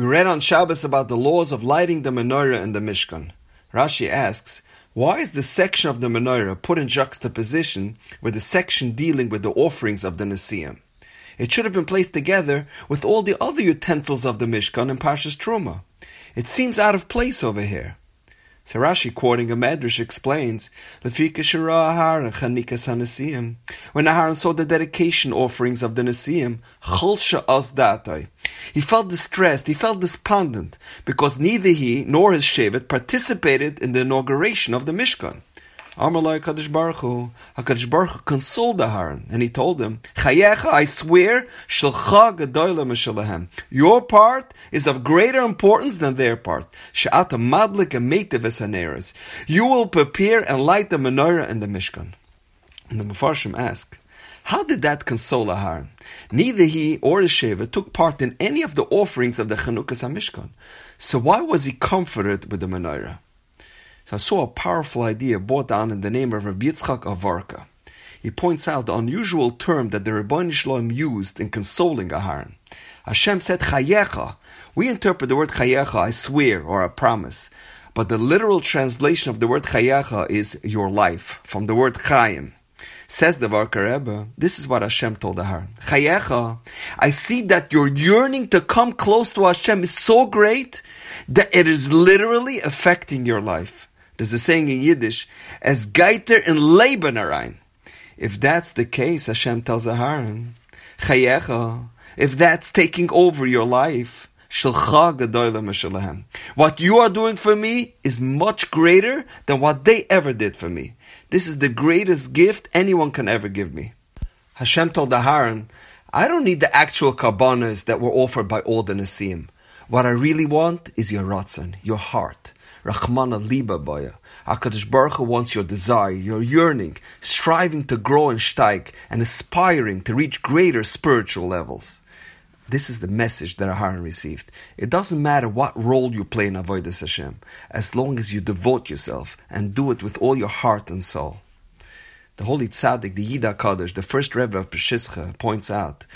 We read on Shabbos about the laws of lighting the menorah in the Mishkan. Rashi asks, why is the section of the menorah put in juxtaposition with the section dealing with the offerings of the Nesiim? It should have been placed together with all the other utensils of the Mishkan and Parshas Truma. It seems out of place over here. Sarashi, quoting a Medrash, explains, When Aharon saw the dedication offerings of the Nesiim, he felt distressed, he felt despondent, because neither he nor his Shevet participated in the inauguration of the Mishkan. Amalai Kadosh Baruch Hu, HaKadosh Baruch Hu consoled Aharon, and he told him, Chayecha, I swear, Shalcha Gedoyla Meshalahem. Your part is of greater importance than their part. She'ata Madlik and Meitiv Esaneres. You will prepare and light the menorah in the Mishkan. And the Mefarshim ask, how did that console Aharon? Neither he or his Shevet took part in any of the offerings of the Chanukas HaMishkan. So why was he comforted with the menorah? So I saw a powerful idea brought down in the name of Rabbi Yitzchak of Varka. He points out the unusual term that the Ribono Shel Olam used in consoling Aharon. Hashem said Chayecha. We interpret the word Chayecha, I swear, or I promise. But the literal translation of the word Chayecha is your life, from the word Chaim. Says the Varka Rebbe, this is what Hashem told Aharon. Chayecha, I see that your yearning to come close to Hashem is so great that it is literally affecting your life. There's a saying in Yiddish, as geiter in Leben arein. If that's the case, Hashem tells Aharon, Chayecha, if that's taking over your life, what you are doing for me is much greater than what they ever did for me. This is the greatest gift anyone can ever give me. Hashem told Aharon, I don't need the actual karbanas that were offered by all the Nesiim. What I really want is your ratzon, your heart. Rachmana liba baya. HaKadosh Baruch Hu wants your desire, your yearning, striving to grow and steig, and aspiring to reach greater spiritual levels. This is the message that Aharon received. It doesn't matter what role you play in Avodah Hashem, as long as you devote yourself and do it with all your heart and soul. The Holy Tzaddik, the Yid HaKadosh, the first Rebbe of Peshischa, points out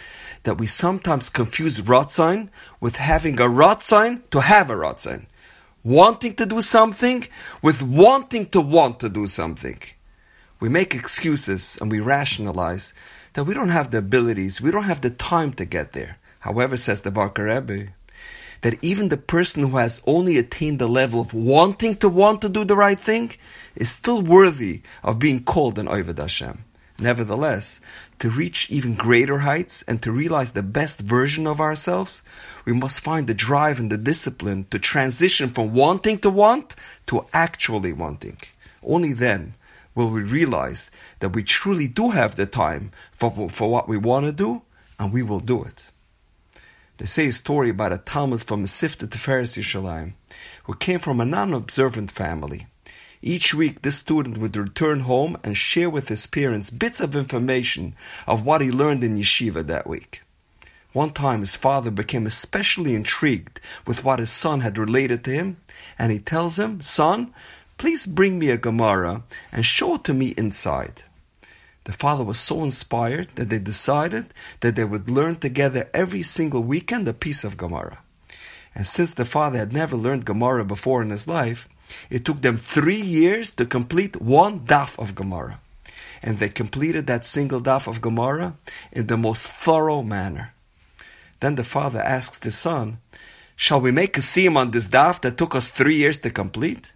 that we sometimes confuse Ratzon with having a Ratzon to have a Ratzon wanting to do something with wanting to want to do something. We make excuses and we rationalize that we don't have the abilities, we don't have the time to get there. However, says the Varka Rebbe, that even the person who has only attained the level of wanting to want to do the right thing is still worthy of being called an Oived Hashem. Nevertheless, to reach even greater heights and to realize the best version of ourselves, we must find the drive and the discipline to transition from wanting to want to actually wanting. Only then will we realize that we truly do have the time for, for what we want to do, and we will do it. They say a story about a talmid from Mesivta Tiferes Yerushalayim, who came from a non-observant family. Each week, this student would return home and share with his parents bits of information of what he learned in yeshiva that week. One time, his father became especially intrigued with what his son had related to him, and he tells him, Son, please bring me a Gemara and show it to me inside. The father was so inspired that they decided that they would learn together every single weekend a piece of Gemara. And since the father had never learned Gemara before in his life, it took them three years to complete one daf of Gemara. And they completed that single daf of Gemara in the most thorough manner. Then the father asks the son, Shall we make a siyum on this daf that took us three years to complete?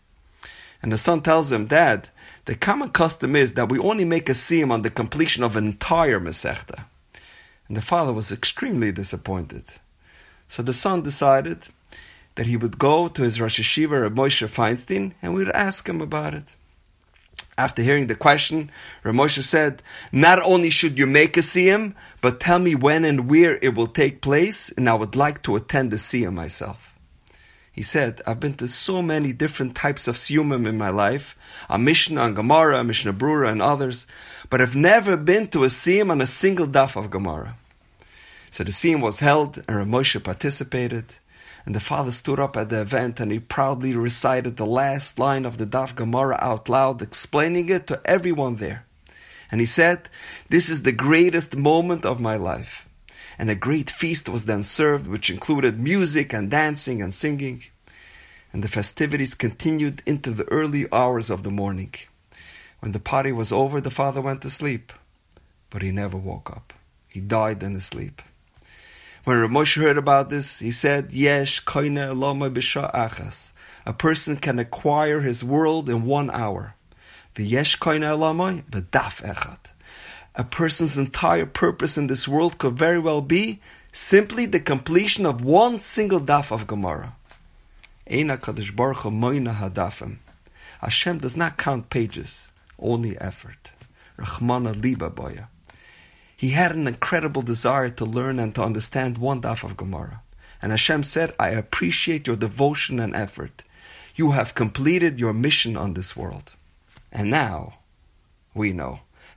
And the son tells him, Dad, the common custom is that we only make a siyum on the completion of an entire Masechta. And the father was extremely disappointed. So the son decided that he would go to his Rosh Yeshiva, Reb Moshe Feinstein, and we would ask him about it. After hearing the question, Reb Moshe said, Not only should you make a siyum, but tell me when and where it will take place, and I would like to attend the siyum myself. He said, I've been to so many different types of siyumim in my life, a Mishnah, and Gemara, a Mishnah Brura, and others, but I've never been to a siyum on a single daf of Gemara. So the siyum was held, and Reb Moshe participated. And the father stood up at the event and he proudly recited the last line of the Daf Gemara out loud, explaining it to everyone there. And he said, This is the greatest moment of my life. And a great feast was then served, which included music and dancing and singing. And the festivities continued into the early hours of the morning. When the party was over, the father went to sleep, but he never woke up. He died in his sleep. When Moshe heard about this, he said, Yesh koine b'sha achas. A person can acquire his world in one hour. V'yesh koine elomoi b'daf echad. A person's entire purpose in this world could very well be simply the completion of one single daf of Gemara. Eina Kadosh Baruch Moina Hadafim. Hashem does not count pages, only effort. Rachmana Liba Boya. He had an incredible desire to learn and to understand one daf of Gemara. And Hashem said, I appreciate your devotion and effort. You have completed your mission on this world. And now, we know.